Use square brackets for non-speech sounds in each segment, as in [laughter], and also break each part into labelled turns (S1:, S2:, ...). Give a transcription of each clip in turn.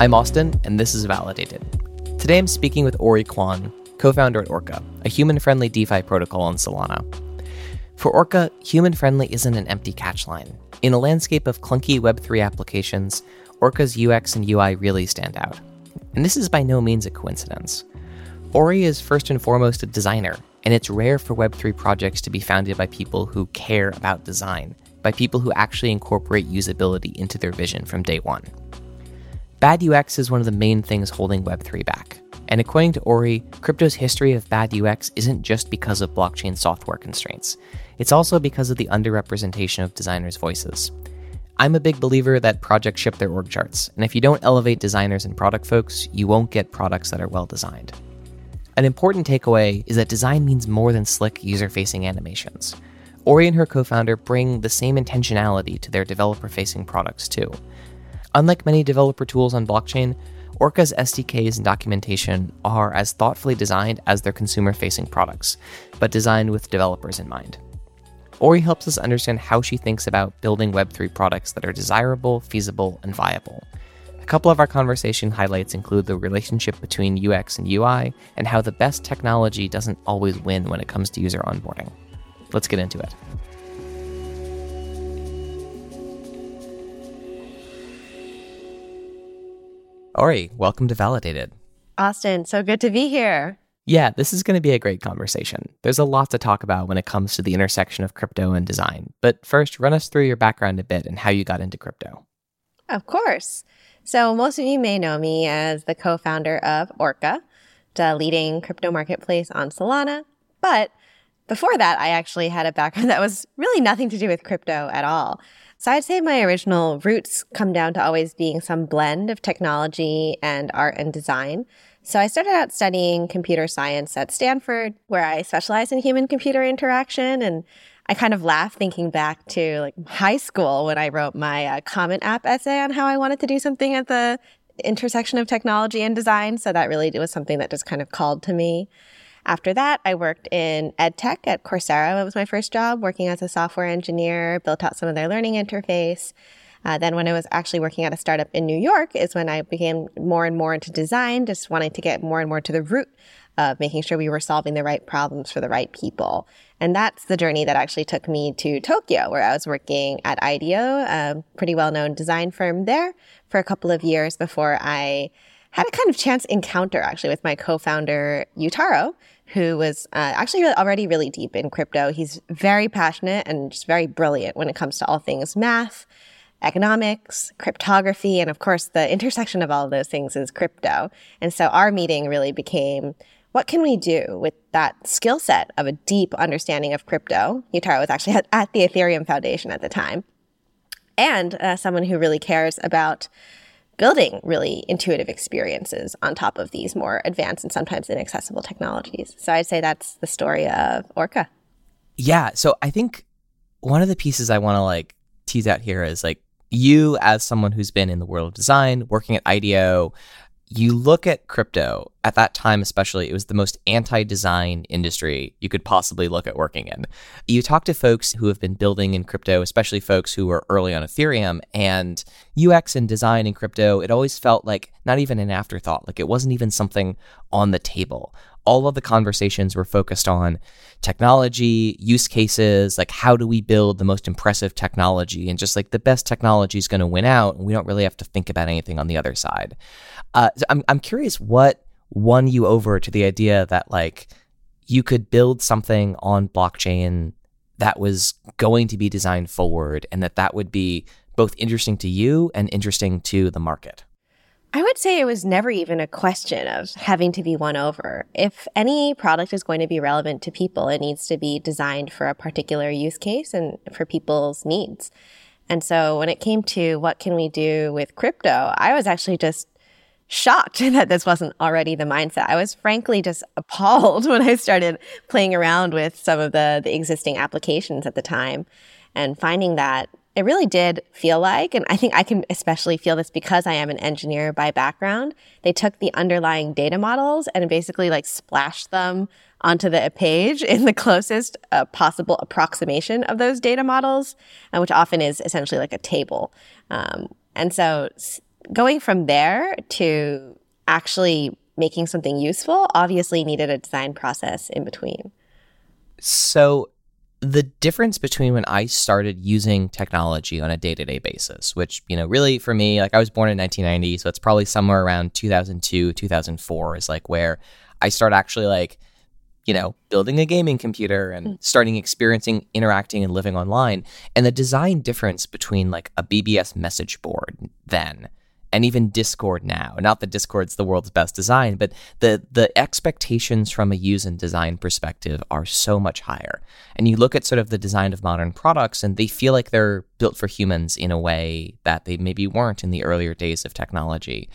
S1: I'm Austin, and this is Validated. Today I'm speaking with Ori Kwan, co founder at Orca, a human friendly DeFi protocol on Solana. For Orca, human friendly isn't an empty catchline. In a landscape of clunky Web3 applications, Orca's UX and UI really stand out. And this is by no means a coincidence. Ori is first and foremost a designer, and it's rare for Web3 projects to be founded by people who care about design, by people who actually incorporate usability into their vision from day one. Bad UX is one of the main things holding Web3 back. And according to Ori, crypto's history of bad UX isn't just because of blockchain software constraints, it's also because of the underrepresentation of designers' voices. I'm a big believer that projects ship their org charts, and if you don't elevate designers and product folks, you won't get products that are well designed. An important takeaway is that design means more than slick user facing animations. Ori and her co founder bring the same intentionality to their developer facing products, too. Unlike many developer tools on blockchain, Orca's SDKs and documentation are as thoughtfully designed as their consumer facing products, but designed with developers in mind. Ori helps us understand how she thinks about building Web3 products that are desirable, feasible, and viable. A couple of our conversation highlights include the relationship between UX and UI, and how the best technology doesn't always win when it comes to user onboarding. Let's get into it. Ori, welcome to Validated.
S2: Austin, so good to be here.
S1: Yeah, this is going to be a great conversation. There's a lot to talk about when it comes to the intersection of crypto and design. But first, run us through your background a bit and how you got into crypto.
S2: Of course. So, most of you may know me as the co founder of Orca, the leading crypto marketplace on Solana. But before that, I actually had a background [laughs] that was really nothing to do with crypto at all. So I'd say my original roots come down to always being some blend of technology and art and design. So I started out studying computer science at Stanford, where I specialized in human computer interaction. And I kind of laugh thinking back to like high school when I wrote my uh, Common App essay on how I wanted to do something at the intersection of technology and design. So that really was something that just kind of called to me. After that, I worked in ed tech at Coursera. It was my first job working as a software engineer, built out some of their learning interface. Uh, then, when I was actually working at a startup in New York, is when I became more and more into design, just wanting to get more and more to the root of making sure we were solving the right problems for the right people. And that's the journey that actually took me to Tokyo, where I was working at IDEO, a pretty well known design firm there, for a couple of years before I had a kind of chance encounter actually with my co-founder Yutaro, who was uh, actually already really deep in crypto. He's very passionate and just very brilliant when it comes to all things math, economics, cryptography, and of course the intersection of all of those things is crypto. And so our meeting really became what can we do with that skill set of a deep understanding of crypto? Yutaro was actually [laughs] at, at the Ethereum Foundation at the time. And uh, someone who really cares about building really intuitive experiences on top of these more advanced and sometimes inaccessible technologies. So I'd say that's the story of Orca.
S1: Yeah. So I think one of the pieces I want to like tease out here is like you as someone who's been in the world of design, working at IDEO, you look at crypto at that time, especially, it was the most anti design industry you could possibly look at working in. You talk to folks who have been building in crypto, especially folks who were early on Ethereum, and UX and design in crypto, it always felt like not even an afterthought, like it wasn't even something on the table all of the conversations were focused on technology, use cases, like how do we build the most impressive technology, and just like the best technology is going to win out, and we don't really have to think about anything on the other side. Uh, so I'm I'm curious what won you over to the idea that like you could build something on blockchain that was going to be designed forward, and that that would be both interesting to you and interesting to the market.
S2: I would say it was never even a question of having to be won over. If any product is going to be relevant to people, it needs to be designed for a particular use case and for people's needs. And so when it came to what can we do with crypto, I was actually just shocked [laughs] that this wasn't already the mindset. I was frankly just appalled [laughs] when I started playing around with some of the, the existing applications at the time and finding that it really did feel like, and I think I can especially feel this because I am an engineer by background. They took the underlying data models and basically like splashed them onto the page in the closest uh, possible approximation of those data models, uh, which often is essentially like a table. Um, and so going from there to actually making something useful obviously needed a design process in between.
S1: So, the difference between when I started using technology on a day to day basis, which, you know, really for me, like I was born in 1990, so it's probably somewhere around 2002, 2004 is like where I start actually like, you know, building a gaming computer and mm. starting experiencing, interacting, and living online. And the design difference between like a BBS message board then and even Discord now. Not that Discord's the world's best design, but the the expectations from a use and design perspective are so much higher. And you look at sort of the design of modern products and they feel like they're built for humans in a way that they maybe weren't in the earlier days of technology.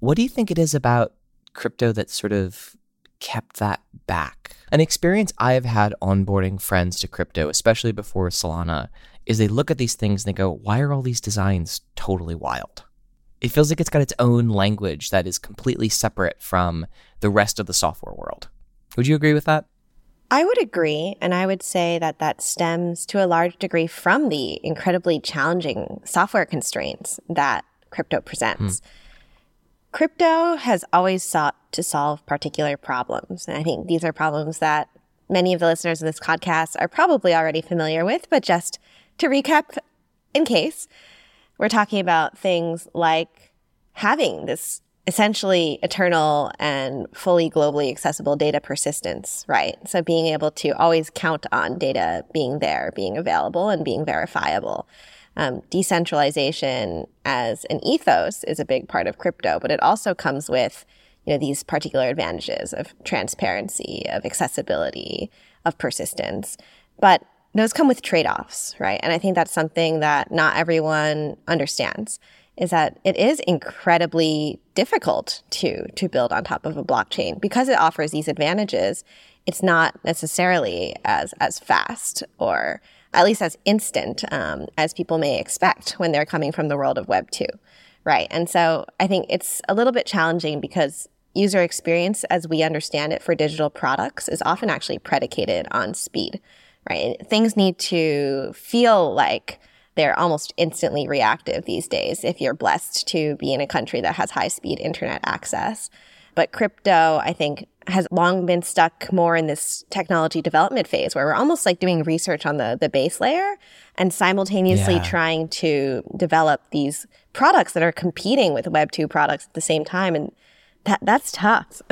S1: What do you think it is about crypto that sort of kept that back? An experience I have had onboarding friends to crypto, especially before Solana, is they look at these things and they go, why are all these designs totally wild? It feels like it's got its own language that is completely separate from the rest of the software world. Would you agree with that?
S2: I would agree. And I would say that that stems to a large degree from the incredibly challenging software constraints that crypto presents. Hmm. Crypto has always sought to solve particular problems. And I think these are problems that many of the listeners of this podcast are probably already familiar with. But just to recap, in case, we're talking about things like having this essentially eternal and fully globally accessible data persistence, right? So being able to always count on data being there, being available, and being verifiable. Um, decentralization as an ethos is a big part of crypto, but it also comes with you know these particular advantages of transparency, of accessibility, of persistence. But those come with trade-offs, right? And I think that's something that not everyone understands is that it is incredibly difficult to to build on top of a blockchain because it offers these advantages. It's not necessarily as as fast or at least as instant um, as people may expect when they're coming from the world of Web two, right? And so I think it's a little bit challenging because user experience, as we understand it for digital products, is often actually predicated on speed right? Things need to feel like they're almost instantly reactive these days if you're blessed to be in a country that has high speed internet access. But crypto, I think, has long been stuck more in this technology development phase where we're almost like doing research on the, the base layer and simultaneously yeah. trying to develop these products that are competing with Web 2 products at the same time. And that that's tough.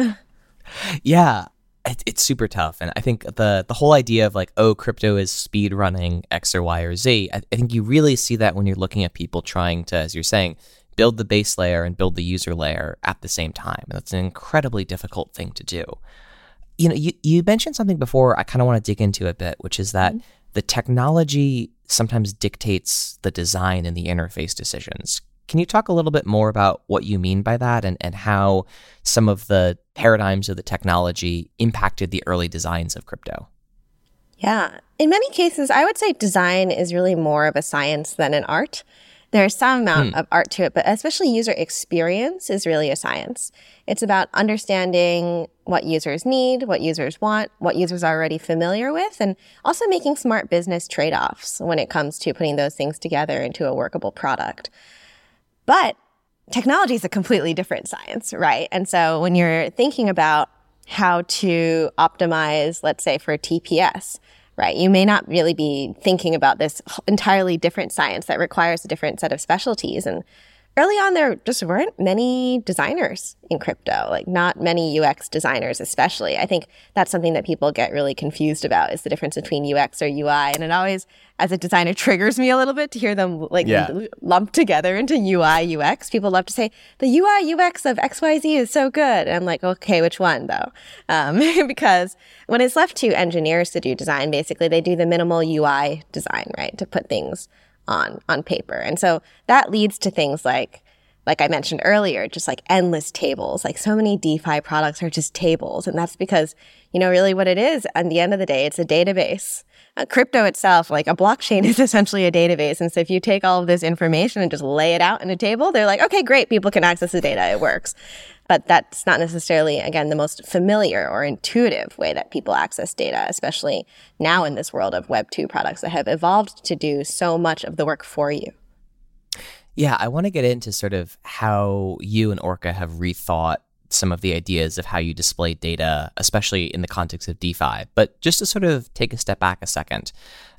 S2: [laughs]
S1: yeah it, it's super tough. And I think the the whole idea of like, oh, crypto is speed running X or Y or Z, I, I think you really see that when you're looking at people trying to, as you're saying, build the base layer and build the user layer at the same time. And that's an incredibly difficult thing to do. You know, you, you mentioned something before I kind of want to dig into a bit, which is that mm-hmm. the technology sometimes dictates the design and the interface decisions. Can you talk a little bit more about what you mean by that and, and how some of the paradigms of the technology impacted the early designs of crypto?
S2: Yeah. In many cases, I would say design is really more of a science than an art. There's some amount hmm. of art to it, but especially user experience is really a science. It's about understanding what users need, what users want, what users are already familiar with, and also making smart business trade offs when it comes to putting those things together into a workable product. But technology is a completely different science, right? And so when you're thinking about how to optimize, let's say for TPS, right? You may not really be thinking about this entirely different science that requires a different set of specialties. And early on, there just weren't many designers in crypto, like not many UX designers, especially. I think that's something that people get really confused about is the difference between UX or UI. And it always, as a designer, [laughs] triggers me a little bit to hear them like yeah. lumped together into UI, UX. People love to say the UI, UX of XYZ is so good. And I'm like, okay, which one though? Um, [laughs] because when it's left to engineers to do design, basically they do the minimal UI design, right? To put things on on paper. And so that leads to things like like I mentioned earlier, just like endless tables. Like so many DeFi products are just tables. And that's because, you know, really what it is at the end of the day, it's a database. Uh, crypto itself, like a blockchain [laughs] is essentially a database. And so if you take all of this information and just lay it out in a table, they're like, okay, great, people can access the data. It works. But that's not necessarily, again, the most familiar or intuitive way that people access data, especially now in this world of Web 2 products that have evolved to do so much of the work for you.
S1: Yeah, I want to get into sort of how you and Orca have rethought some of the ideas of how you display data, especially in the context of DeFi. But just to sort of take a step back a second,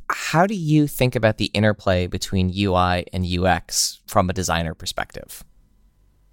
S1: how do you think about the interplay between UI and UX from a designer perspective?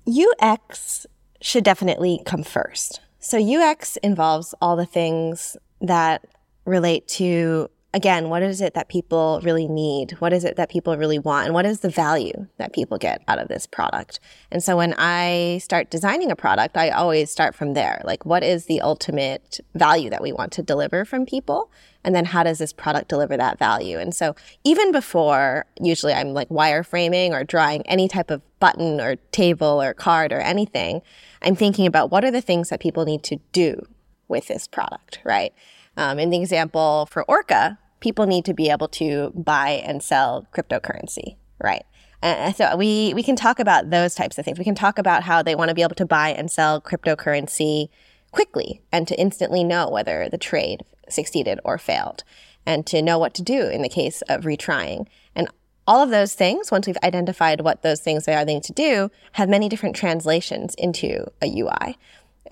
S2: UX should definitely come first. So UX involves all the things that relate to again, what is it that people really need? What is it that people really want? And what is the value that people get out of this product? And so when I start designing a product, I always start from there. Like, what is the ultimate value that we want to deliver from people? And then how does this product deliver that value? And so even before, usually I'm like wireframing or drawing any type of button or table or card or anything, I'm thinking about what are the things that people need to do with this product, right? Um, in the example for Orca, people need to be able to buy and sell cryptocurrency, right? And so we we can talk about those types of things. We can talk about how they want to be able to buy and sell cryptocurrency quickly and to instantly know whether the trade succeeded or failed and to know what to do in the case of retrying. And all of those things, once we've identified what those things are they need to do, have many different translations into a UI.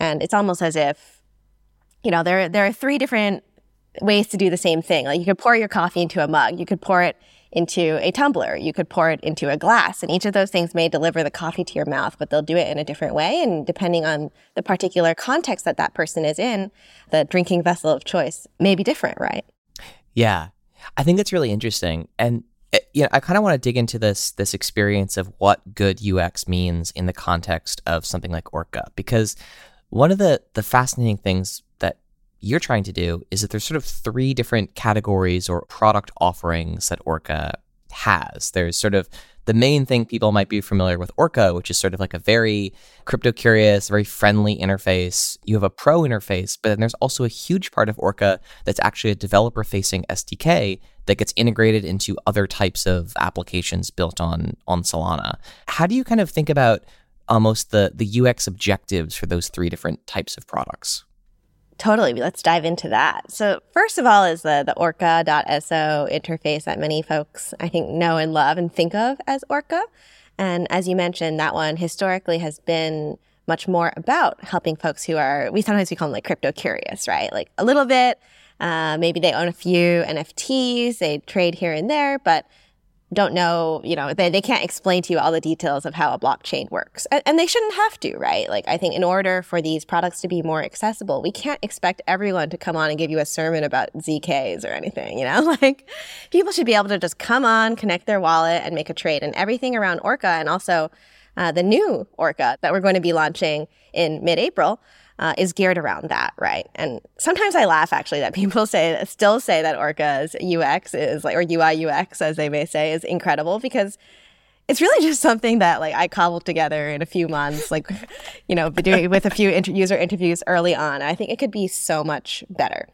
S2: And it's almost as if you know, there there are three different ways to do the same thing. Like you could pour your coffee into a mug, you could pour it into a tumbler, you could pour it into a glass, and each of those things may deliver the coffee to your mouth, but they'll do it in a different way. And depending on the particular context that that person is in, the drinking vessel of choice may be different, right?
S1: Yeah, I think it's really interesting, and eh, you know, I kind of want to dig into this this experience of what good UX means in the context of something like Orca, because one of the the fascinating things you're trying to do is that there's sort of three different categories or product offerings that Orca has. There's sort of the main thing people might be familiar with Orca, which is sort of like a very crypto curious, very friendly interface. You have a pro interface, but then there's also a huge part of Orca that's actually a developer facing SDK that gets integrated into other types of applications built on on Solana. How do you kind of think about almost the the UX objectives for those three different types of products?
S2: Totally. Let's dive into that. So first of all is the, the orca.so interface that many folks I think know and love and think of as Orca. And as you mentioned, that one historically has been much more about helping folks who are, we sometimes we call them like crypto curious, right? Like a little bit, uh, maybe they own a few NFTs, they trade here and there, but don't know, you know, they, they can't explain to you all the details of how a blockchain works. And, and, they shouldn't have to, right? Like, I think in order for these products to be more accessible, we can't expect everyone to come on and give you a sermon about ZKs or anything, you know? [laughs] Like, people should be able to just come on, connect their wallet, and make a trade. And everything around Orca and also uh, the new Orca that we're going to be launching in mid April uh, is geared around that, right? And sometimes I laugh actually that [laughs] people say still say that Orca's UX is like or UI UX as they may say is incredible because it's really just something that like I cobbled together in a few months, like [laughs] you know, doing with a few inter- user interviews early on. I think it could be so much better.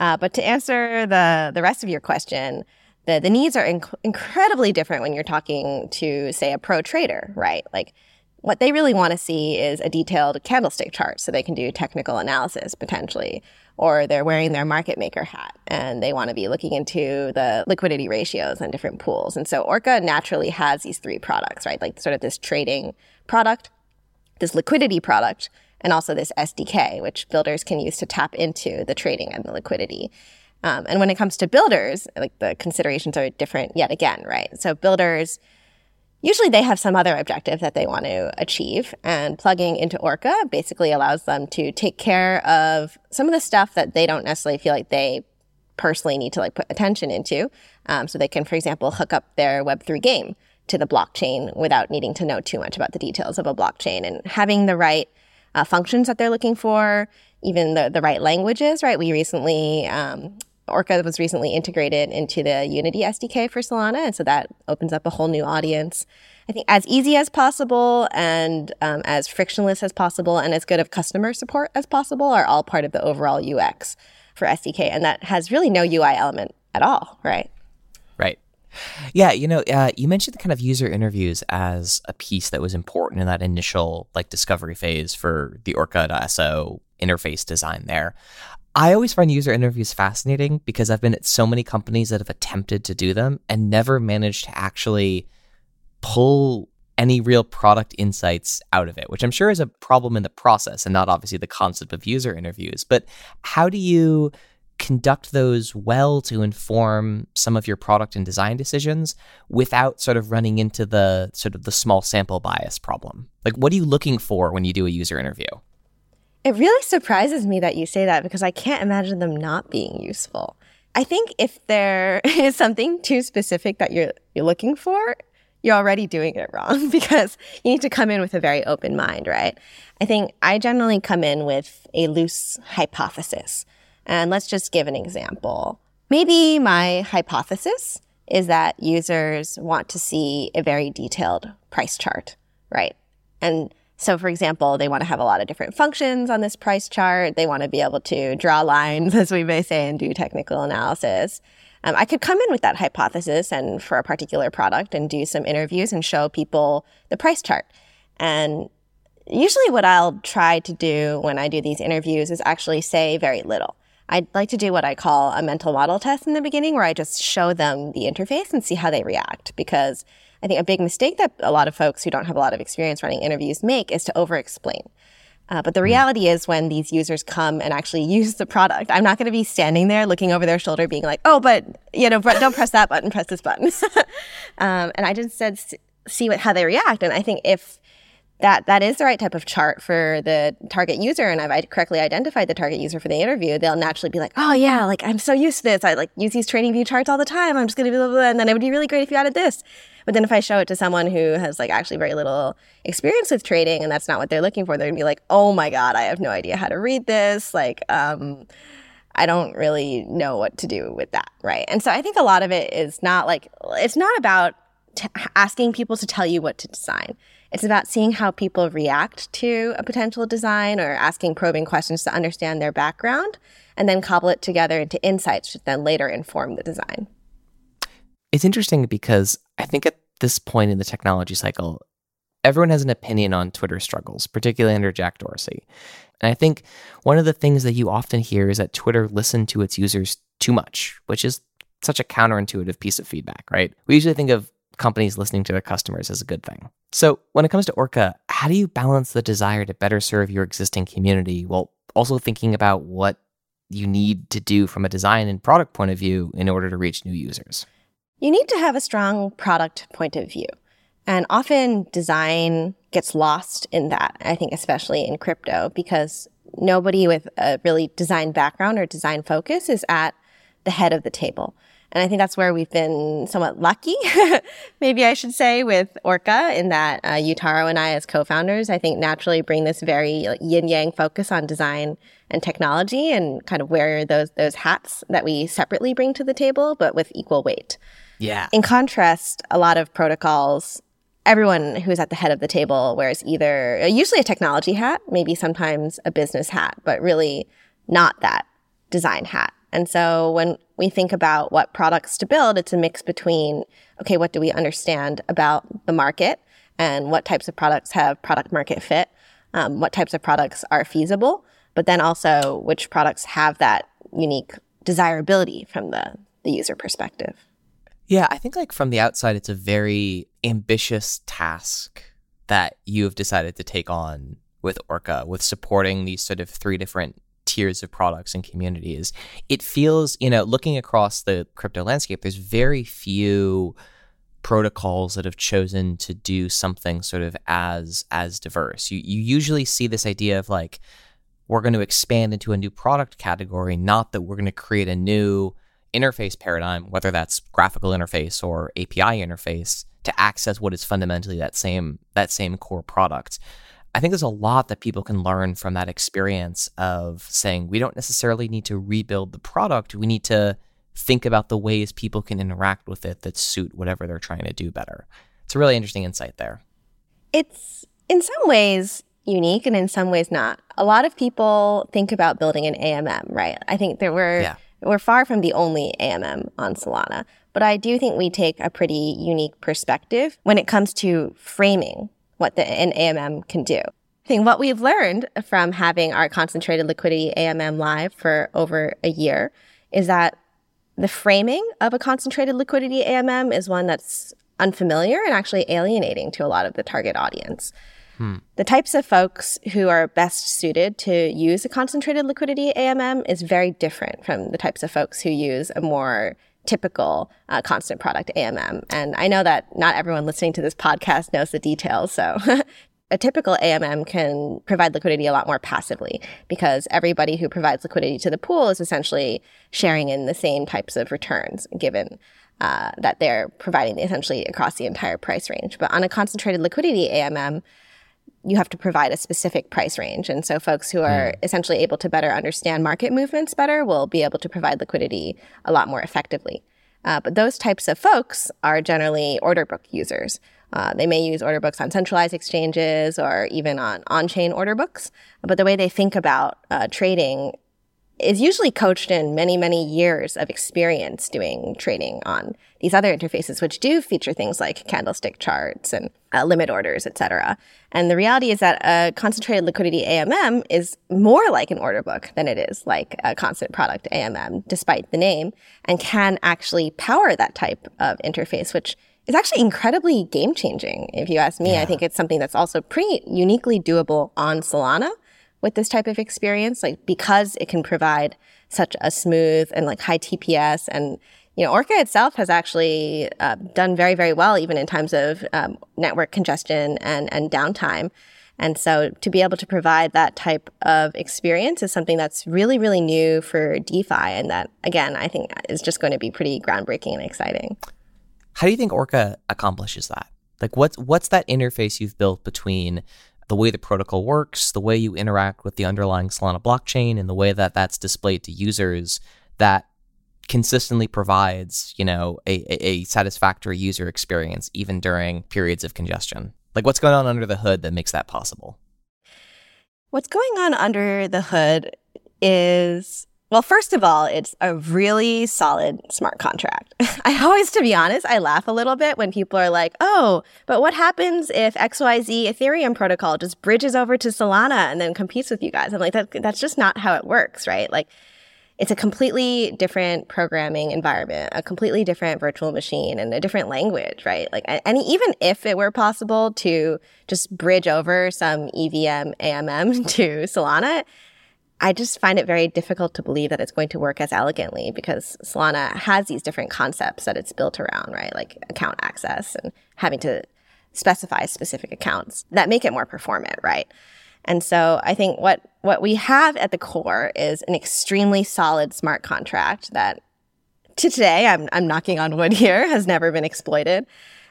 S2: Uh, but to answer the the rest of your question, the the needs are inc- incredibly different when you're talking to say a pro trader, right? Like what they really want to see is a detailed candlestick chart so they can do technical analysis potentially. Or they're wearing their market maker hat and they want to be looking into the liquidity ratios on different pools. And so Orca naturally has these three products, right? Like sort of this trading product, this liquidity product, and also this SDK, which builders can use to tap into the trading and the liquidity. Um, and when it comes to builders, like the considerations are different yet again, right? So builders, usually they have some other objective that they want to achieve and plugging into orca basically allows them to take care of some of the stuff that they don't necessarily feel like they personally need to like put attention into. Um, so they can for example hook up their web3 game to the blockchain without needing to know too much about the details of a blockchain. And having the right uh, functions that they're looking for even the, the right languages right? We recently um, Orca was recently integrated into the Unity SDK for Solana, and so that opens up a whole new audience. I think as easy as possible and um, as frictionless as possible and as good of customer support as possible are all part of the overall UX for SDK, and that has really no UI element at all, right?
S1: Right. Yeah, you know, uh, you mentioned the kind of user interviews as a piece that was important in that initial like discovery phase for the Orca.so interface design there. I always find user interviews fascinating because I've been at so many companies that have attempted to do them and never managed to actually pull any real product insights out of it, which I'm sure is a problem in the process and not obviously the concept of user interviews. But how do you conduct those well to inform some of your product and design decisions without sort of running into the sort of the small sample bias problem? Like what are you looking for when you do a user interview?
S2: It really surprises me that you say that because I can't imagine them not being useful. I think if there [laughs] is something too specific that you're you're looking for, you're already doing it wrong [laughs] because you need to come in with a very open mind, right? I think I generally come in with a loose hypothesis. And let's just give an example. Maybe my hypothesis is that users want to see a very detailed price chart, right? And so, for example, they want to have a lot of different functions on this price chart. They want to be able to draw lines, [laughs] as we may say, and do technical analysis. Um, I could come in with that hypothesis and for a particular product and do some interviews and show people the price chart. And usually, what I'll try to do when I do these interviews is actually say very little. I'd like to do what I call a mental model test in the beginning, where I just show them the interface and see how they react. Because I think a big mistake that a lot of folks who don't have a lot of experience running interviews make is to over explain. Uh, but the hmm. reality is, when these users come and actually [laughs] use the product, I'm not going to be standing there looking over their shoulder, being like, "Oh, but you know, don't press that button, press this button." [laughs] um, and I just said, see what how they react. And I think if that that is the right type of chart for the target user and I've correctly identified the target user for the interview, they'll naturally be like, oh yeah, like I'm so used to this. I like use these trading view charts all the time. I'm just gonna be blah, blah, blah. and then it would be really great if you added this. But then if I show it to someone who has like actually very little experience with trading and that's not what they're looking for, they're gonna be like, oh my God, I have no idea how to read this. Like, um, I don't really know what to do with that. Right. And so I think a lot of it is not like, it's not about t- asking people to tell you what to design. It's about seeing how people react to a potential design or asking probing questions to understand their background and then cobble it together into insights to then later inform the design.
S1: It's interesting because I think at this point in the technology cycle, everyone has an opinion on Twitter struggles, particularly under Jack Dorsey. And I think one of the things that you often hear is that Twitter listened to its users too much, which is such a counterintuitive piece of feedback, right? We usually think of companies listening to their customers is a good thing. So, when it comes to Orca, how do you balance the desire to better serve your existing community while also thinking about what you need to do from a design and product point of view in order to reach new users?
S2: You need to have a strong product point of view. And often design gets lost in that, I think, especially in crypto, because nobody with a really design background or design focus is at the head of the table. And I think that's where we've been somewhat lucky, [laughs] maybe I should say, with Orca in that uh, Yutaro and I, as co-founders, I think naturally bring this very like, yin yang focus on design and technology, and kind of wear those those hats that we separately bring to the table, but with equal weight.
S1: Yeah.
S2: In contrast, a lot of protocols everyone who's at the head of the table wears either usually a technology hat, maybe sometimes a business hat, but really not that design hat. And so when we think about what products to build, it's a mix between, okay, what do we understand about the market and what types of products have product market fit? Um, what types of products are feasible, but then also which products have that unique desirability from the, the user perspective.
S1: Yeah, I think like from the outside, it's a very ambitious task that you have decided to take on with Orca, with supporting these sort of three different tiers of products and communities. It feels, you know, looking across the crypto landscape, there's very few protocols that have chosen to do something sort of as as diverse. You you usually see this idea of like we're going to expand into a new product category, not that we're going to create a new interface paradigm, whether that's graphical interface or API interface, to access what is fundamentally that same that same core product. I think there's a lot that people can learn from that experience of saying we don't necessarily need to rebuild the product. We need to think about the ways people can interact with it that suit whatever they're trying to do better. It's a really interesting insight there.
S2: It's in some ways unique and in some ways not. A lot of people think about building an AMM, right? I think that we're yeah. we're far from the only AMM on Solana, but I do think we take a pretty unique perspective when it comes to framing what the, an AMM can do. I think what we've learned from having our concentrated liquidity AMM live for over a year is that the framing of a concentrated liquidity AMM is one that's unfamiliar and actually alienating to a lot of the target audience. Hmm. The types of folks who are best suited to use a concentrated liquidity AMM is very different from the types of folks who use a more typical uh, constant product AMM. And I know that not everyone listening to this podcast knows the details. So [laughs] a typical AMM can provide liquidity a lot more passively because everybody who provides liquidity to the pool is essentially sharing in the same types of returns given uh, that they're providing essentially across the entire price range. But on a concentrated liquidity AMM, you have to provide a specific price range. And so folks who are mm. essentially able to better understand market movements better will be able to provide liquidity a lot more effectively. Uh, but those types of folks are generally order book users. Uh, they may use order books on centralized exchanges or even on on-chain order books. But the way they think about uh, trading is usually coached in many, many years of experience doing trading on these other interfaces, which do feature things like candlestick charts and uh, limit orders, etc. And the reality is that a concentrated liquidity AMM is more like an order book than it is like a constant product AMM, despite the name, and can actually power that type of interface, which is actually incredibly game changing. If you ask me, yeah. I think it's something that's also pretty uniquely doable on Solana with this type of experience, like because it can provide such a smooth and like high TPS and you know, Orca itself has actually uh, done very, very well, even in times of um, network congestion and, and downtime. And so to be able to provide that type of experience is something that's really, really new for DeFi. And that, again, I think is just going to be pretty groundbreaking and exciting.
S1: How do you think Orca accomplishes that? Like, what's, what's that interface you've built between the way the protocol works, the way you interact with the underlying Solana blockchain, and the way that that's displayed to users that consistently provides, you know, a, a satisfactory user experience even during periods of congestion. Like what's going on under the hood that makes that possible?
S2: What's going on under the hood is well, first of all, it's a really solid smart contract. [laughs] I always, to be honest, I laugh a little bit when people are like, oh, but what happens if XYZ Ethereum protocol just bridges over to Solana and then competes with you guys? I'm like, that, that's just not how it works, right? Like, it's a completely different programming environment, a completely different virtual machine and a different language, right? Like, and even if it were possible to just bridge over some EVM AMM [laughs] to Solana, I just find it very difficult to believe that it's going to work as elegantly because Solana has these different concepts that it's built around, right? Like account access and having to specify specific accounts that make it more performant, right? And so I think what, what we have at the core is an extremely solid smart contract that to today, I'm, I'm knocking on wood here, has never been exploited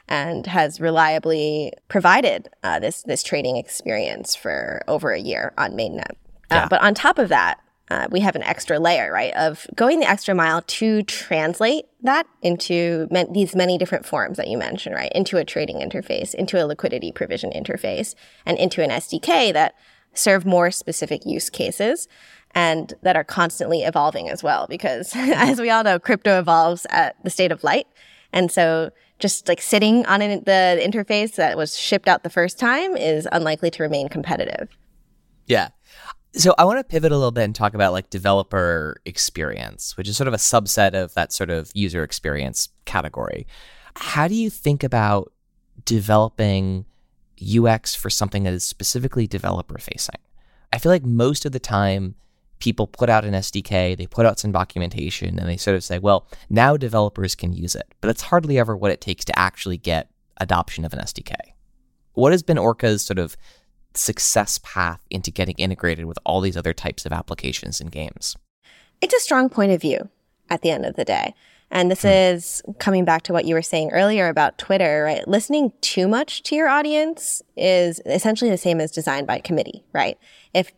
S2: and has reliably provided uh, this, this trading experience for over a year on mainnet. Uh, but on top of that, uh, we have an extra layer, right, of going the extra mile to translate that into these many different forms that you mentioned, right, into a trading interface, into a liquidity provision interface, and into an SDK that serve more specific use cases and that are constantly evolving as well. Because [laughs] as we all know, crypto evolves at the state of light. And so just like sitting on an, the interface that was shipped out the first time is unlikely to remain competitive.
S1: Yeah. So I want to pivot a little bit and talk about like developer experience, which is sort of a subset of that sort of user experience category. How do you think about developing UX for something that is specifically developer facing? I feel like most of the time people put out an SDK, they put out some documentation, and they sort of say, well, now developers can use it. But it's hardly ever what it takes to actually get adoption of an SDK. What has been Orca's sort of success path into getting integrated with all these other types of applications and games?
S2: It's a strong point of view at the end of the day. And this hmm. is coming back to what you were saying earlier about Twitter, right? Listening too much to your audience is essentially the same as design by committee, right? If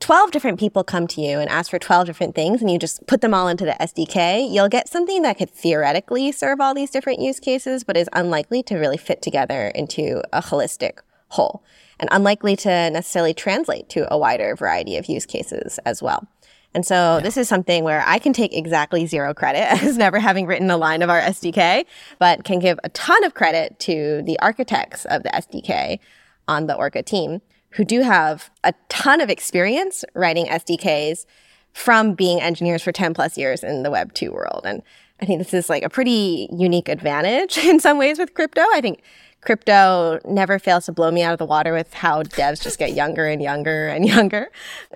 S2: 12 different people come to you and ask for 12 different things and you just put them all into the SDK, you'll get something that could theoretically serve all these different use cases, but is unlikely to really fit together into a holistic whole and unlikely to necessarily translate to a wider variety of use cases as well. And so yeah. this is something where I can take exactly zero credit [laughs] as never having written a line of our SDK, but can give a ton of credit to the architects of the SDK on the Orca team who do have a ton of experience writing SDKs from being engineers for 10 plus years in the Web 2 world. And I think this is like a pretty unique advantage [laughs] in some ways with crypto. I think crypto never fails to blow me out of the water with how devs just get younger and younger and [laughs] younger.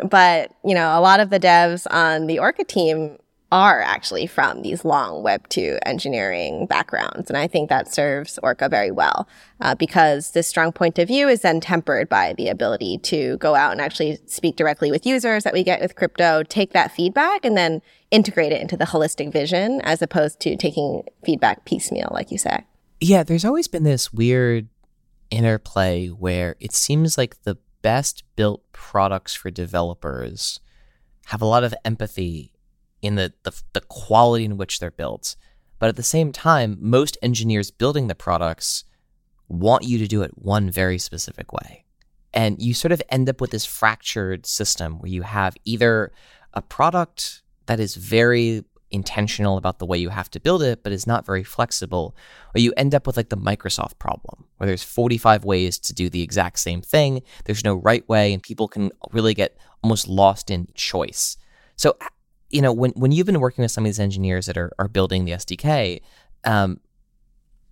S2: But, you know, a lot of the devs on the Orca team are actually from these long Web 2 engineering backgrounds. And I think that serves Orca very well uh, because this strong point of view is then tempered by the ability to go out and actually speak directly with users that we get with crypto, take that feedback, and then integrate it into the holistic vision as opposed to taking feedback piecemeal, like you say.
S1: Yeah, there's always been this weird interplay where it seems like the best built products for developers have a lot of empathy in the, the, the quality in which they're built. But at the same time, most engineers building the products want you to do it one very specific way. And you sort of end up with this fractured system where you have either a product that is very intentional about the way you have to build it, but is not very flexible, or you end up with like the Microsoft problem, where there's 45 ways to do the exact same thing. There's no right way, and people can really get almost lost in choice. So, you know, when, when you've been working with some of these engineers that are, are building the SDK, um,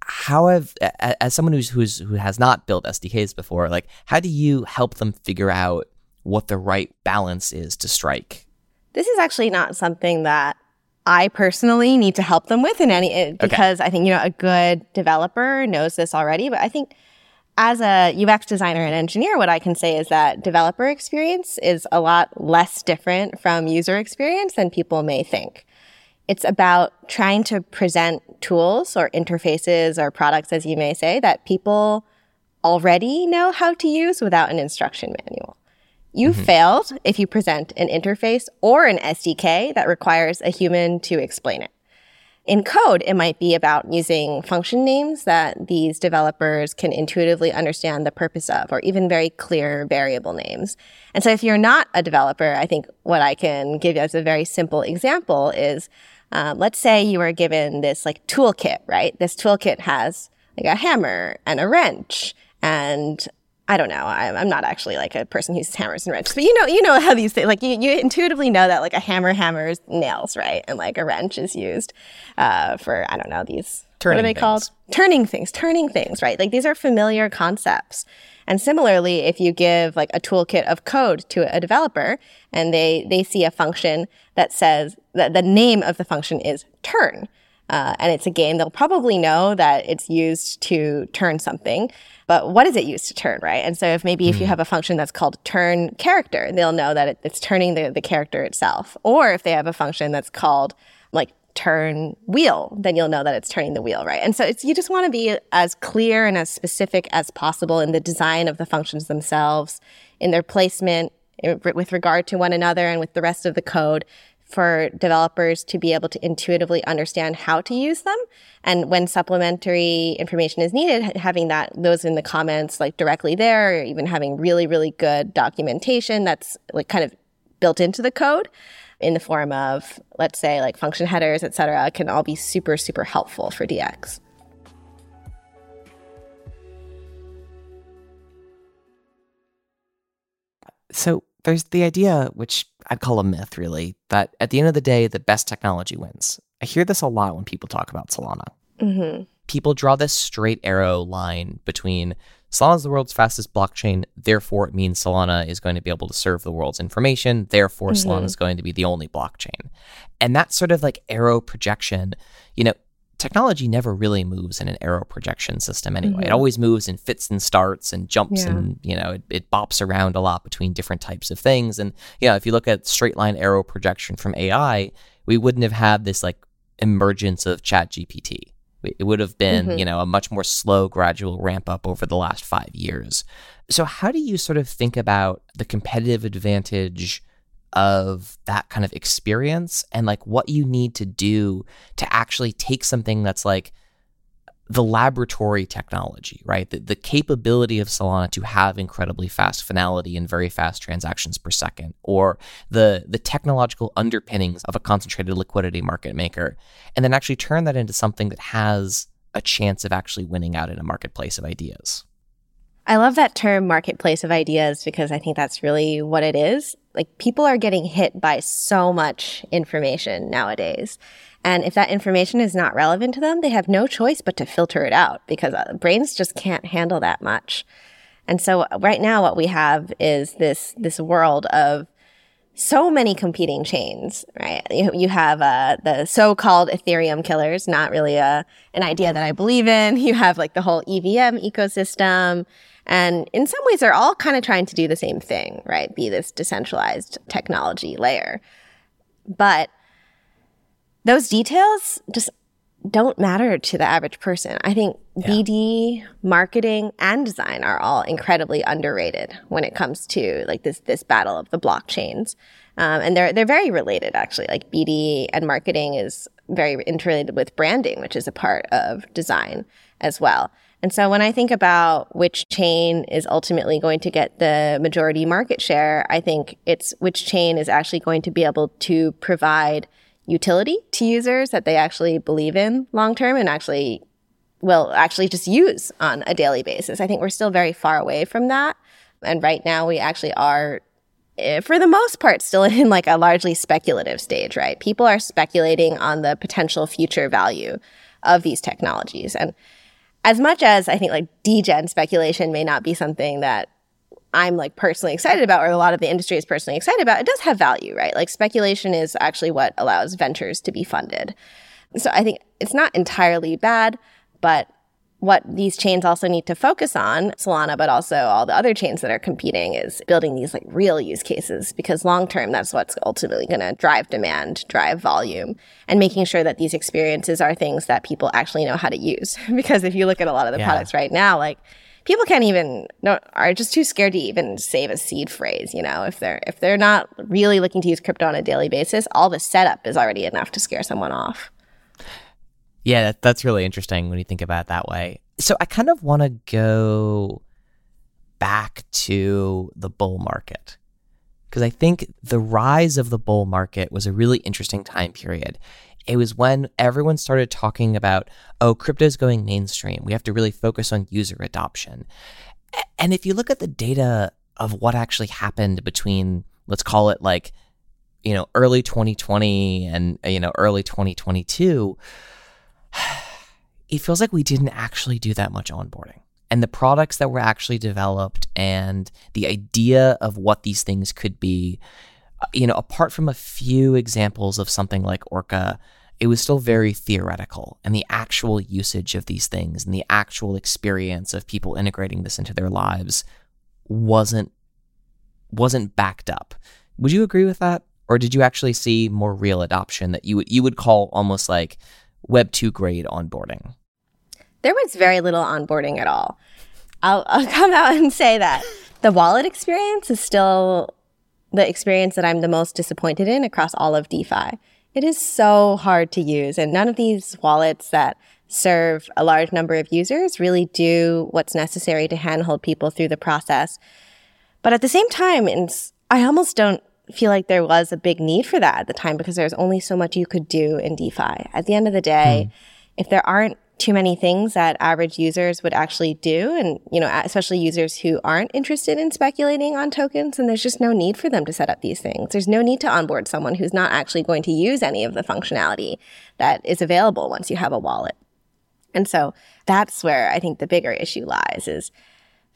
S1: how have as someone who's who's who has not built SDKs before, like how do you help them figure out what the right balance is to strike?
S2: This is actually not something that I personally need to help them with in any eh, because okay. I think you know a good developer knows this already, but I think as a UX designer and engineer, what I can say is that developer experience is a lot less different from user experience than people may think. It's about trying to present tools or interfaces or products, as you may say, that people already know how to use without an instruction manual. You mm-hmm. failed if you present an interface or an SDK that requires a human to explain it. In code, it might be about using function names that these developers can intuitively understand the purpose of, or even very clear variable names. And so if you're not a developer, I think what I can give you as a very simple example is, um, let's say you are given this like toolkit, right? This toolkit has like a hammer and a wrench and I don't know. I'm, I'm not actually like a person who uses hammers and wrenches, but you know, you know how these things, like you, you intuitively know that like a hammer hammers nails, right? And like a wrench is used, uh, for, I don't know, these,
S1: turning
S2: what are they
S1: things.
S2: called? Turning things, turning things, right? Like these are familiar concepts. And similarly, if you give like a toolkit of code to a developer and they, they see a function that says that the name of the function is turn, uh, and it's a game, they'll probably know that it's used to turn something. But what is it used to turn, right? And so if maybe mm. if you hmm. have a function that's called turn character, they'll know that it, it's turning the, the character itself. Or if they have a function that's called like turn wheel, then you'll know that it's turning the wheel, right? And so it's you just want to be as clear and as specific as possible in the design of the functions themselves, in their placement, with regard to one another and with the rest of the code for developers to be able to intuitively understand how to use them. And when supplementary information is needed, having that, those in the comments, like directly there, or even having really, really good documentation that's like kind of built into the code in the form of, let's say, like function headers, et cetera, can all be super, super helpful for DX.
S1: So there's the idea, which I'd call a myth really, that at the end of the day, the best technology wins. I hear this a lot when people talk about Solana. Mm-hmm. People draw this straight arrow line between Solana is the world's fastest blockchain, therefore it means Solana is going to be able to serve the world's information, therefore mm-hmm. Solana is going to be the only blockchain. And that sort of like arrow projection, you know, technology never really moves in an arrow projection system anyway. Mm-hmm. It always moves in fits and starts and jumps yeah. and, you know, it, it, bops around a lot between different types of things. And, you know, if you look at straight line arrow projection from AI, we wouldn't have had this like emergence of ChatGPT. It would have been, mm-hmm. you know, a much more slow, gradual ramp up over the last five years. So, how do you sort of think about the competitive advantage of that kind of experience and like what you need to do to actually take something that's like the laboratory technology, right? The, the capability of Solana to have incredibly fast finality and very fast transactions per second, or the the technological underpinnings of a concentrated liquidity market maker, and then actually turn that into something that has a chance of actually winning out in a marketplace of ideas.
S2: I love that term marketplace of ideas because I think that's really what it is. Like people are getting hit by so much information nowadays. And if that information is not relevant to them, they have no choice but to filter it out because uh, brains just can't handle that much. And so right now what we have is this this world of so many competing chains, right? You, you have uh, the so-called Ethereum killers, not really a, an idea that I believe in. [laughs] You have like the whole EVM ecosystem. And in some ways, they're all kind of trying to do the same thing, right? Be this decentralized technology layer. But those details just don't matter to the average person. I think yeah. BD, marketing, and design are all incredibly underrated when it comes to like this this battle of the blockchains. Um, and they're they're very related actually. Like BD and marketing is very interrelated with branding, which is a part of design as well. And so when I think about which chain is ultimately going to get the majority market share, I think it's which chain is actually going to be able to provide utility to users that they actually believe in long term and actually will actually just use on a daily basis. I think we're still very far away from that. And right now we actually are eh, for the most part still [laughs] in like a largely speculative stage, right? People are speculating on the potential future value of these technologies. And as much as I think like degen speculation may not be something that I'm like personally excited about, or a lot of the industry is personally excited about, it does have value, right? Like speculation is actually what allows ventures to be funded. So I think it's not entirely bad, but what these chains also need to focus on, Solana, but also all the other chains that are competing, is building these like real use cases because long term, that's what's ultimately going to drive demand, drive volume, and making sure that these experiences are things that people actually know how to use. [laughs] because if you look at a lot of the yeah. products right now, like people can't even no, are just too scared to even save a seed phrase you know if they're if they're not really looking to use crypto on a daily basis all the setup is already enough to scare someone off
S1: yeah that, that's really interesting when you think about it that way so i kind of want to go back to the bull market because i think the rise of the bull market was a really interesting time period it was when everyone started talking about, oh, crypto's going mainstream. We have to really focus on user adoption. And if you look at the data of what actually happened between, let's call it like, you know, early 2020 and, you know, early 2022, [sighs] it feels like we didn't actually do that much onboarding. And the products that were actually developed and the idea of what these things could be, uh, you know, apart from a few examples of something like Orca, it was still very theoretical. And the actual usage of these things and the actual experience of people integrating this into their lives wasn't wasn't backed up. Would you agree with that? Or did you actually see more real adoption that you would you would call almost like Web 2 grade onboarding?
S2: There was very little onboarding at all. I'll, I'll [laughs] come out and say that. The wallet experience is still the experience that I'm the most disappointed in across all of DeFi. It is so hard to use, and none of these wallets that serve a large number of users really do what's necessary to handhold people through the process. But at the same time, I almost don't feel like there was a big need for that at the time because there's only so much you could do in DeFi. At the end of the day, hmm. if there aren't too many things that average users would actually do and you know especially users who aren't interested in speculating on tokens and there's just no need for them to set up these things there's no need to onboard someone who's not actually going to use any of the functionality that is available once you have a wallet and so that's where i think the bigger issue lies is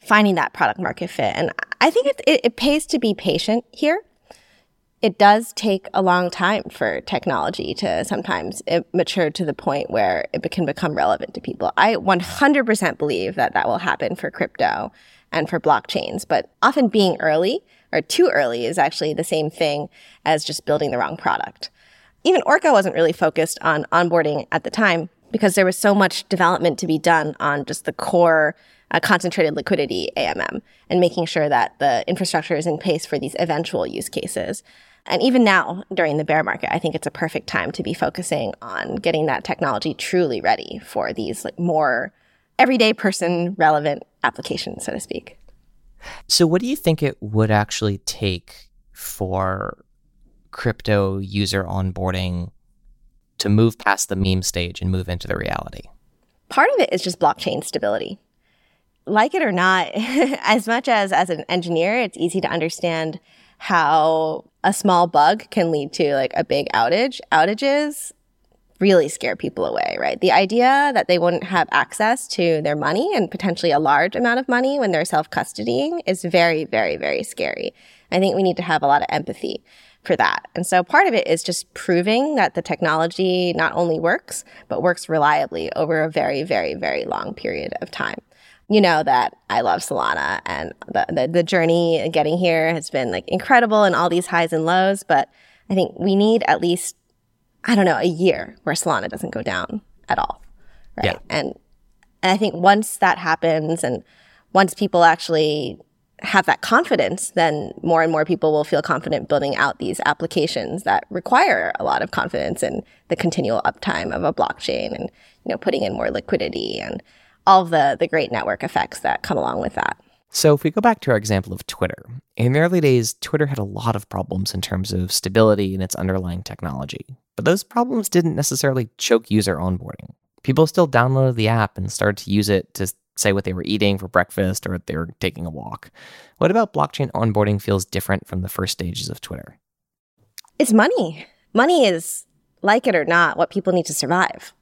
S2: finding that product market fit and i think it, it, it pays to be patient here it does take a long time for technology to sometimes mature to the point where it can become relevant to people. I 100% believe that that will happen for crypto and for blockchains, but often being early or too early is actually the same thing as just building the wrong product. Even Orca wasn't really focused on onboarding at the time because there was so much development to be done on just the core uh, concentrated liquidity AMM and making sure that the infrastructure is in place for these eventual use cases. And even now, during the bear market, I think it's a perfect time to be focusing on getting that technology truly ready for these like more everyday person relevant applications, so to speak.
S1: So, what do you think it would actually take for crypto user onboarding to move past the meme stage and move into the reality?
S2: Part of it is just blockchain stability. like it or not, [laughs] as much as as an engineer, it's easy to understand how a small bug can lead to like a big outage. Outages really scare people away, right? The idea that they wouldn't have access to their money and potentially a large amount of money when they're self custodying is very, very, very scary. I think we need to have a lot of empathy for that. And so part of it is just proving that the technology not only works, but works reliably over a very, very, very long period of time. You know that I love Solana and the, the, the journey getting here has been like incredible and all these highs and lows, but I think we need at least, I don't know, a year where Solana doesn't go down at all. Right. Yeah. And, and I think once that happens and once people actually have that confidence, then more and more people will feel confident building out these applications that require a lot of confidence in the continual uptime of a blockchain and, you know, putting in more liquidity and all the, the great network effects that come along with that.
S1: So, if we go back to our example of Twitter, in the early days, Twitter had a lot of problems in terms of stability and its underlying technology. But those problems didn't necessarily choke user onboarding. People still downloaded the app and started to use it to say what they were eating for breakfast or they were taking a walk. What about blockchain onboarding feels different from the first stages of Twitter?
S2: It's money. Money is, like it or not, what people need to survive.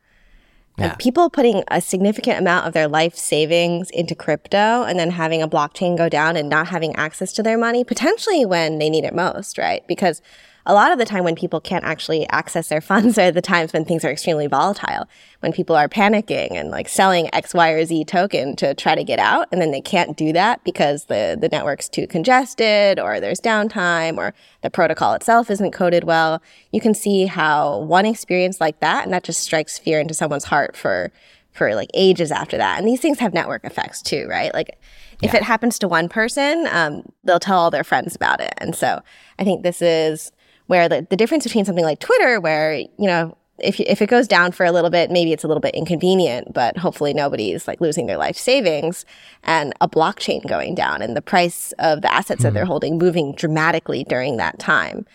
S2: Yeah. Like people putting a significant amount of their life savings into crypto and then having a blockchain go down and not having access to their money, potentially when they need it most, right? Because a lot of the time when people can't actually access their [laughs] funds are the times when things are extremely volatile, when people are panicking and like selling X, Y, or Z token to try to get out. And then they can't do that because the, the network's too congested or there's downtime or the protocol itself isn't coded well. You can see how one experience like that, and that just strikes fear into someone's heart for, for like ages after that. And these things have network effects too, right? Like if yeah. it happens to one person, um, they'll tell all their friends about it. And so I think this is, where the, the difference between something like Twitter, where, you know, if, if it goes down for a little bit, maybe it's a little bit inconvenient, but hopefully nobody's like losing their life savings and a blockchain going down and the price of the assets mm. that they're hmm. holding moving dramatically during that time.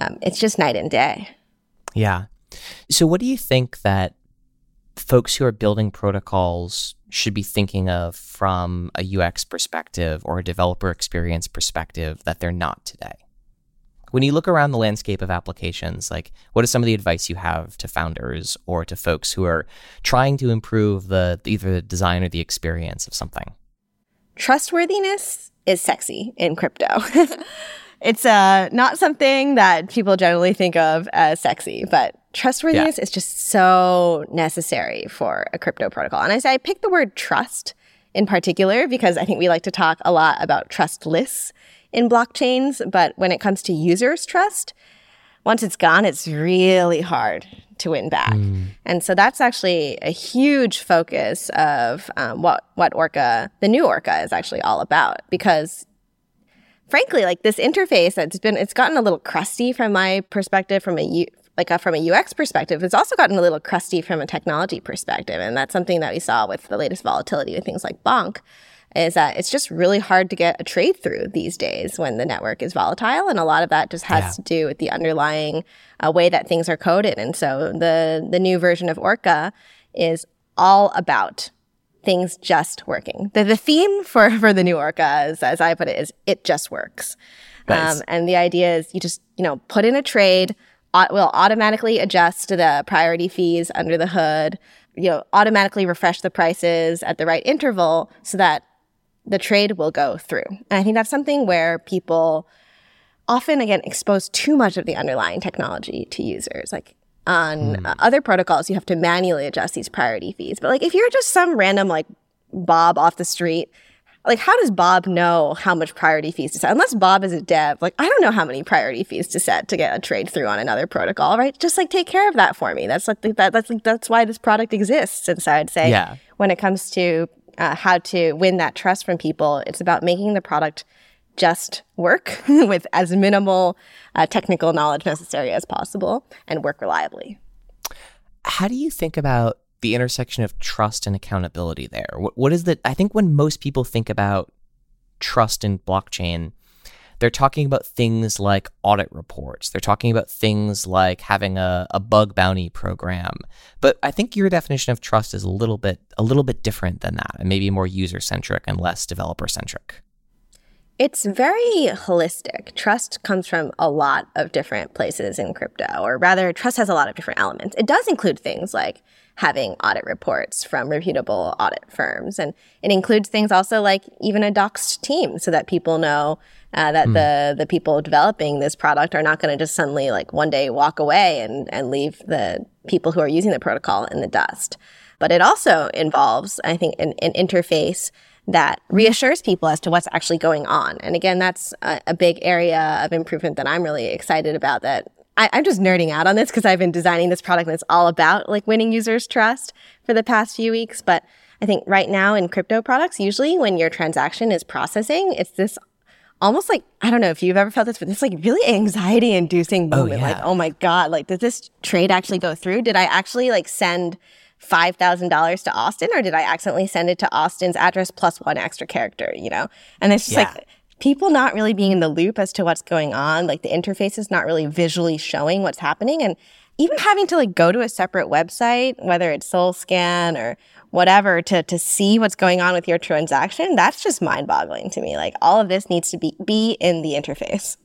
S2: Um, it's just night and day.
S1: Yeah. So, what do you think that folks who are building protocols should be thinking of from a UX perspective or a developer experience perspective that they're not today? When you look around the landscape of applications, like what is some of the advice you have to founders or to folks who are trying to improve the either the design or the experience of something?
S2: Trustworthiness is sexy in crypto. [laughs] it's uh, not something that people generally think of as sexy, but trustworthiness yeah. is just so necessary for a crypto protocol. And I say I pick the word trust in particular because I think we like to talk a lot about trustless in blockchains, but when it comes to users' trust, once it's gone, it's really hard to win back. Mm. And so that's actually a huge focus of um, what what Orca, the new Orca, is actually all about. Because frankly, like this interface, it's been it's gotten a little crusty from my perspective, from a like a, from a UX perspective. It's also gotten a little crusty from a technology perspective, and that's something that we saw with the latest volatility with things like Bonk is that it's just really hard to get a trade through these days when the network is volatile. And a lot of that just has yeah. to do with the underlying uh, way that things are coded. And so the, the new version of Orca is all about things just working. The, the theme for, for the new Orca, is, as I put it, is it just works. Nice. Um, and the idea is you just, you know, put in a trade, will automatically adjust the priority fees under the hood, you know, automatically refresh the prices at the right interval so that the trade will go through. And I think that's something where people often, again, expose too much of the underlying technology to users. Like on mm. other protocols, you have to manually adjust these priority fees. But like if you're just some random like Bob off the street, like how does Bob know how much priority fees to set? Unless Bob is a dev, like I don't know how many priority fees to set to get a trade through on another protocol, right? Just like take care of that for me. That's like that, that's like that's why this product exists. And so I'd say yeah. when it comes to uh, how to win that trust from people. It's about making the product just work [laughs] with as minimal uh, technical knowledge necessary as possible and work reliably.
S1: How do you think about the intersection of trust and accountability there? what, what is that? I think when most people think about trust in blockchain, They're talking about things like audit reports. They're talking about things like having a, a bug bounty program. But I think your definition of trust is a little bit a little bit different than that, and maybe more user centric and less developer centric.
S2: It's very holistic. Trust comes from a lot of different places in crypto, or rather, trust has a lot of different elements. It does include things like having audit reports from reputable audit firms. And it includes things also like even a doxed team so that people know uh, that mm. the, the people developing this product are not going to just suddenly like one day walk away and, and leave the people who are using the protocol in the dust. But it also involves, I think, an, an interface that reassures people as to what's actually going on. And again, that's a, a big area of improvement that I'm really excited about that I, am just nerding out on this because I've been designing this product and it's all about like winning users' trust for the past few weeks. But I think right now in crypto products, usually when your transaction is processing, it's this almost like I don't know if you've ever felt this, but this like really anxiety inducing oh, moment. Oh, yeah. Like, oh my God, like did this trade actually go through? Did I actually like send five thousand dollars to Austin or did I accidentally send it to Austin's address plus one extra character, you know? And it's just yeah. like people not really being in the loop as to what's going on, like the interface is not really visually showing what's happening. And even having to like go to a separate website, whether it's Solscan or whatever, to to see what's going on with your transaction, that's just mind boggling to me. Like all of this needs to be be in the interface.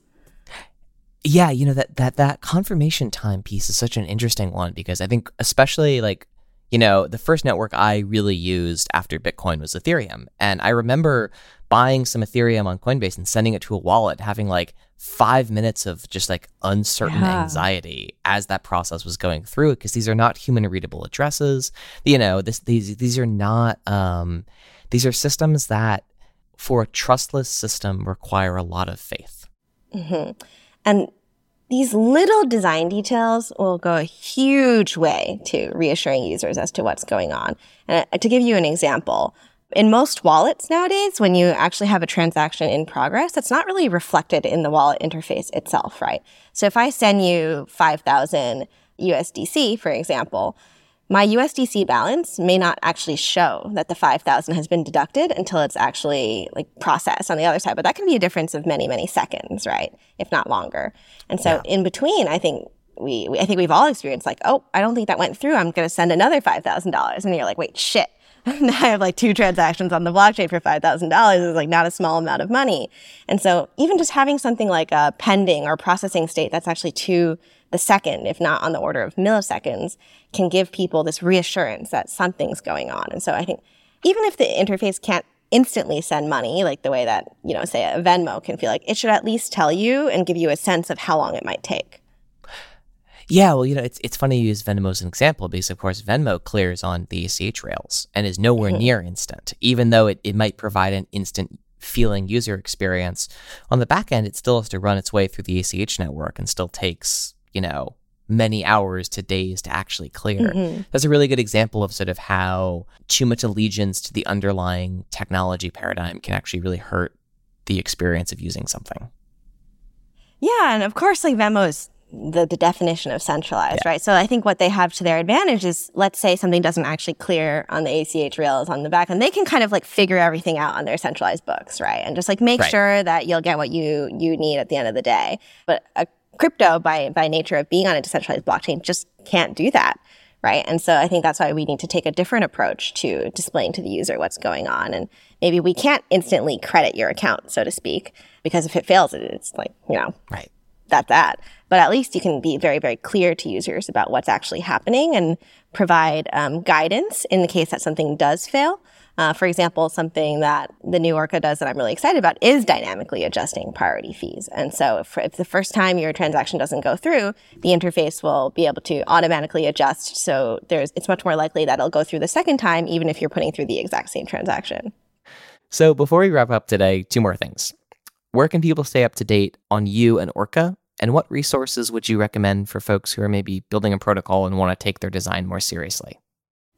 S1: Yeah, you know that that that confirmation time piece is such an interesting one because I think especially like you know, the first network I really used after Bitcoin was Ethereum. And I remember buying some Ethereum on Coinbase and sending it to a wallet, having like five minutes of just like uncertain yeah. anxiety as that process was going through it, because these are not human readable addresses. You know, this these these are not um these are systems that for a trustless system require a lot of faith.
S2: Mm-hmm. And these little design details will go a huge way to reassuring users as to what's going on. And uh, to give you an example, in most wallets nowadays, when you actually have a transaction in progress, it's not really reflected in the wallet interface itself, right? So if I send you 5,000 USDC, for example, my USDC balance may not actually show that the 5,000 has been deducted until it's actually like processed on the other side. But that can be a difference of many, many seconds, right? If not longer. And so yeah. in between, I think we, we, I think we've all experienced like, oh, I don't think that went through. I'm going to send another $5,000. And you're like, wait, shit. Now [laughs] I have like two transactions on the blockchain for $5,000 is like not a small amount of money. And so even just having something like a pending or processing state that's actually to the second, if not on the order of milliseconds, can give people this reassurance that something's going on. And so I think even if the interface can't instantly send money, like the way that, you know, say a Venmo can feel like, it should at least tell you and give you a sense of how long it might take.
S1: Yeah, well, you know, it's it's funny you use Venmo as an example because, of course, Venmo clears on the ACH rails and is nowhere mm-hmm. near instant, even though it, it might provide an instant feeling user experience. On the back end, it still has to run its way through the ACH network and still takes you know, many hours to days to actually clear. Mm-hmm. That's a really good example of sort of how too much allegiance to the underlying technology paradigm can actually really hurt the experience of using something.
S2: Yeah, and of course, like Venmo is the, the definition of centralized, yeah. right? So I think what they have to their advantage is, let's say something doesn't actually clear on the ACH rails on the back, and they can kind of like figure everything out on their centralized books, right? And just like make right. sure that you'll get what you you need at the end of the day. But a crypto by by nature of being on a decentralized blockchain just can't do that right and so i think that's why we need to take a different approach to displaying to the user what's going on and maybe we can't instantly credit your account so to speak because if it fails it's like you know
S1: right
S2: that's that but at least you can be very very clear to users about what's actually happening and provide um, guidance in the case that something does fail uh, for example, something that the new Orca does that I'm really excited about is dynamically adjusting priority fees. And so if, if the first time your transaction doesn't go through, the interface will be able to automatically adjust. So there's, it's much more likely that it'll go through the second time, even if you're putting through the exact same transaction.
S1: So before we wrap up today, two more things. Where can people stay up to date on you and Orca? And what resources would you recommend for folks who are maybe building a protocol and want to take their design more seriously?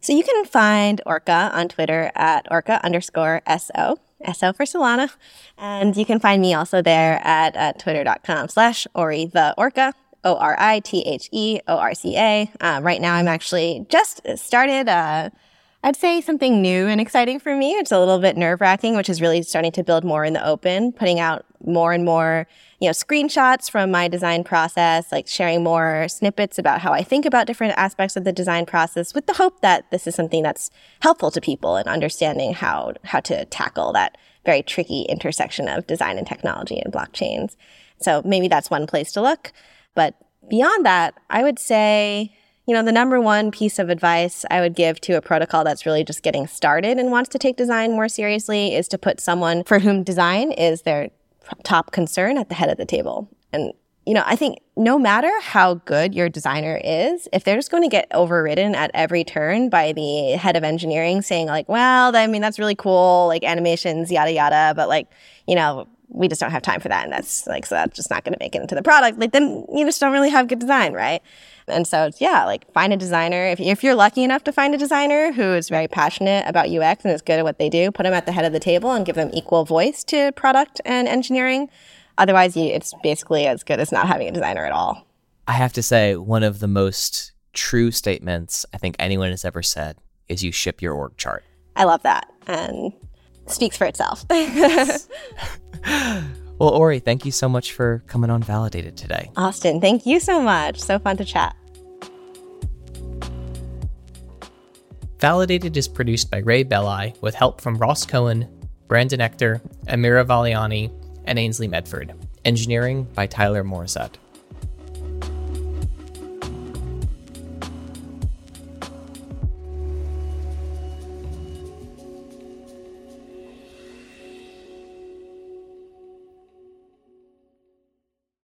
S2: So you can find Orca on Twitter at Orca underscore SO, SO for Solana. And you can find me also there at, at twitter.com slash Ori the Orca, O R I T H E O R C A. Uh, right now, I'm actually just started, uh, I'd say something new and exciting for me. It's a little bit nerve wracking, which is really starting to build more in the open, putting out more and more, you know, screenshots from my design process, like sharing more snippets about how I think about different aspects of the design process with the hope that this is something that's helpful to people in understanding how, how to tackle that very tricky intersection of design and technology and blockchains. So maybe that's one place to look. But beyond that, I would say, you know, the number one piece of advice I would give to a protocol that's really just getting started and wants to take design more seriously is to put someone for whom design is their top concern at the head of the table. And, you know, I think no matter how good your designer is, if they're just going to get overridden at every turn by the head of engineering saying like, well, I mean, that's really cool, like animations, yada, yada, but like, you know, we just don't have time for that. And that's like, so that's just not going to make it into the product. Like, then you just don't really have good design, right? And so, yeah, like find a designer. If, if you're lucky enough to find a designer who is very passionate about UX and is good at what they do, put them at the head of the table and give them equal voice to product and engineering. Otherwise, you, it's basically as good as not having a designer at all.
S1: I have to say, one of the most true statements I think anyone has ever said is you ship your org chart.
S2: I love that. And speaks for itself. [laughs] [laughs]
S1: well, Ori, thank you so much for coming on Validated today.
S2: Austin, thank you so much. So fun to chat.
S1: Validated is produced by Ray Belli with help from Ross Cohen, Brandon Ector, Amira Valiani, and Ainsley Medford. Engineering by Tyler Morissette.